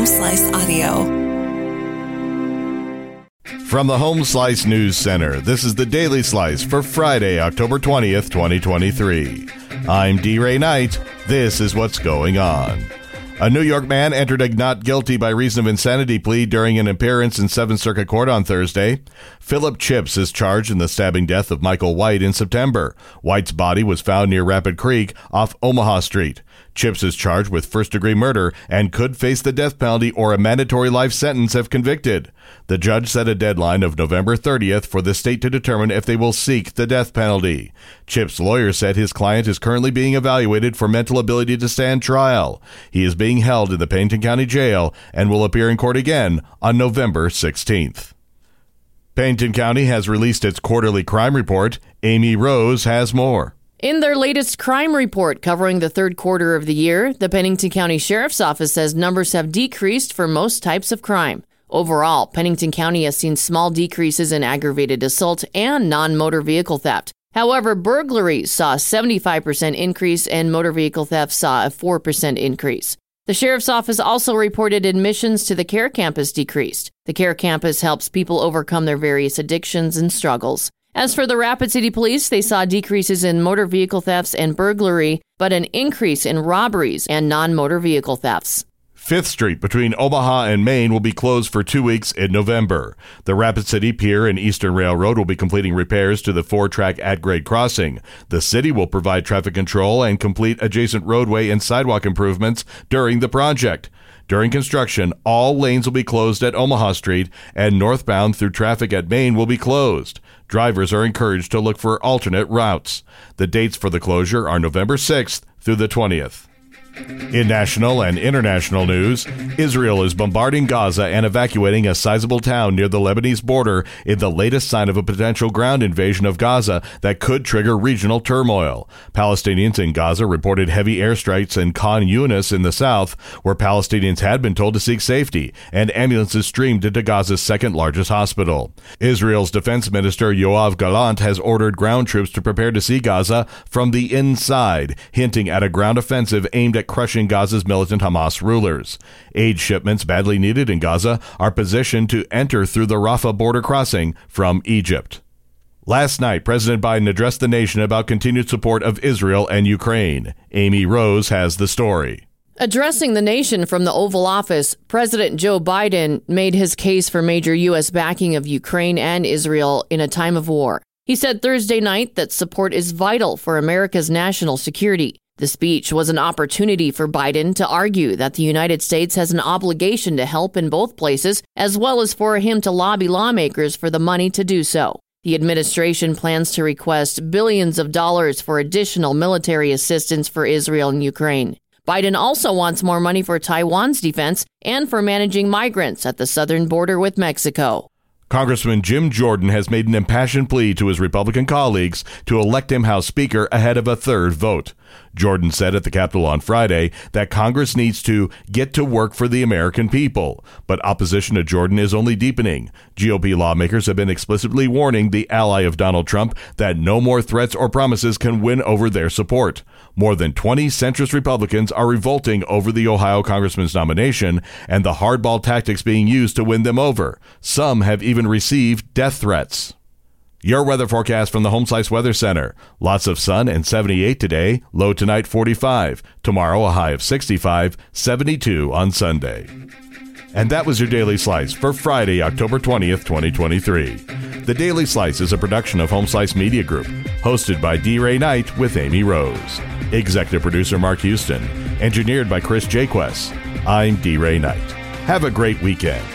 Home Slice Audio. From the Home Slice News Center, this is the Daily Slice for Friday, October 20th, 2023. I'm D. Ray Knight. This is what's going on. A New York man entered a not guilty by reason of insanity plea during an appearance in Seventh Circuit Court on Thursday. Philip Chips is charged in the stabbing death of Michael White in September. White's body was found near Rapid Creek off Omaha Street. Chips is charged with first degree murder and could face the death penalty or a mandatory life sentence if convicted. The judge set a deadline of November 30th for the state to determine if they will seek the death penalty. Chips' lawyer said his client is currently being evaluated for mental ability to stand trial. He is being held in the Pennington County Jail and will appear in court again on November 16th. Pennington County has released its quarterly crime report. Amy Rose has more. In their latest crime report covering the third quarter of the year, the Pennington County Sheriff's Office says numbers have decreased for most types of crime. Overall, Pennington County has seen small decreases in aggravated assault and non motor vehicle theft. However, burglaries saw a 75% increase and motor vehicle theft saw a 4% increase. The sheriff's office also reported admissions to the care campus decreased. The care campus helps people overcome their various addictions and struggles. As for the Rapid City Police, they saw decreases in motor vehicle thefts and burglary, but an increase in robberies and non motor vehicle thefts. Fifth Street between Omaha and Main will be closed for two weeks in November. The Rapid City Pierre and Eastern Railroad will be completing repairs to the four track at grade crossing. The city will provide traffic control and complete adjacent roadway and sidewalk improvements during the project. During construction, all lanes will be closed at Omaha Street and northbound through traffic at Main will be closed. Drivers are encouraged to look for alternate routes. The dates for the closure are November 6th through the 20th. In national and international news, Israel is bombarding Gaza and evacuating a sizable town near the Lebanese border in the latest sign of a potential ground invasion of Gaza that could trigger regional turmoil. Palestinians in Gaza reported heavy airstrikes in Khan Yunis in the south, where Palestinians had been told to seek safety, and ambulances streamed into Gaza's second largest hospital. Israel's defense minister Yoav Gallant has ordered ground troops to prepare to see Gaza from the inside, hinting at a ground offensive aimed at crushing Gaza's militant Hamas rulers. Aid shipments badly needed in Gaza are positioned to enter through the Rafah border crossing from Egypt. Last night, President Biden addressed the nation about continued support of Israel and Ukraine. Amy Rose has the story. Addressing the nation from the Oval Office, President Joe Biden made his case for major U.S. backing of Ukraine and Israel in a time of war. He said Thursday night that support is vital for America's national security. The speech was an opportunity for Biden to argue that the United States has an obligation to help in both places, as well as for him to lobby lawmakers for the money to do so. The administration plans to request billions of dollars for additional military assistance for Israel and Ukraine. Biden also wants more money for Taiwan's defense and for managing migrants at the southern border with Mexico. Congressman Jim Jordan has made an impassioned plea to his Republican colleagues to elect him House Speaker ahead of a third vote. Jordan said at the Capitol on Friday that Congress needs to get to work for the American people. But opposition to Jordan is only deepening. GOP lawmakers have been explicitly warning the ally of Donald Trump that no more threats or promises can win over their support. More than 20 centrist Republicans are revolting over the Ohio congressman's nomination and the hardball tactics being used to win them over. Some have even received death threats. Your weather forecast from the Home Slice Weather Center. Lots of sun and 78 today, low tonight 45. Tomorrow a high of 65, 72 on Sunday. And that was your Daily Slice for Friday, October 20th, 2023. The Daily Slice is a production of Home Slice Media Group, hosted by D. Ray Knight with Amy Rose. Executive producer Mark Houston, engineered by Chris Jaquess. I'm D. Ray Knight. Have a great weekend.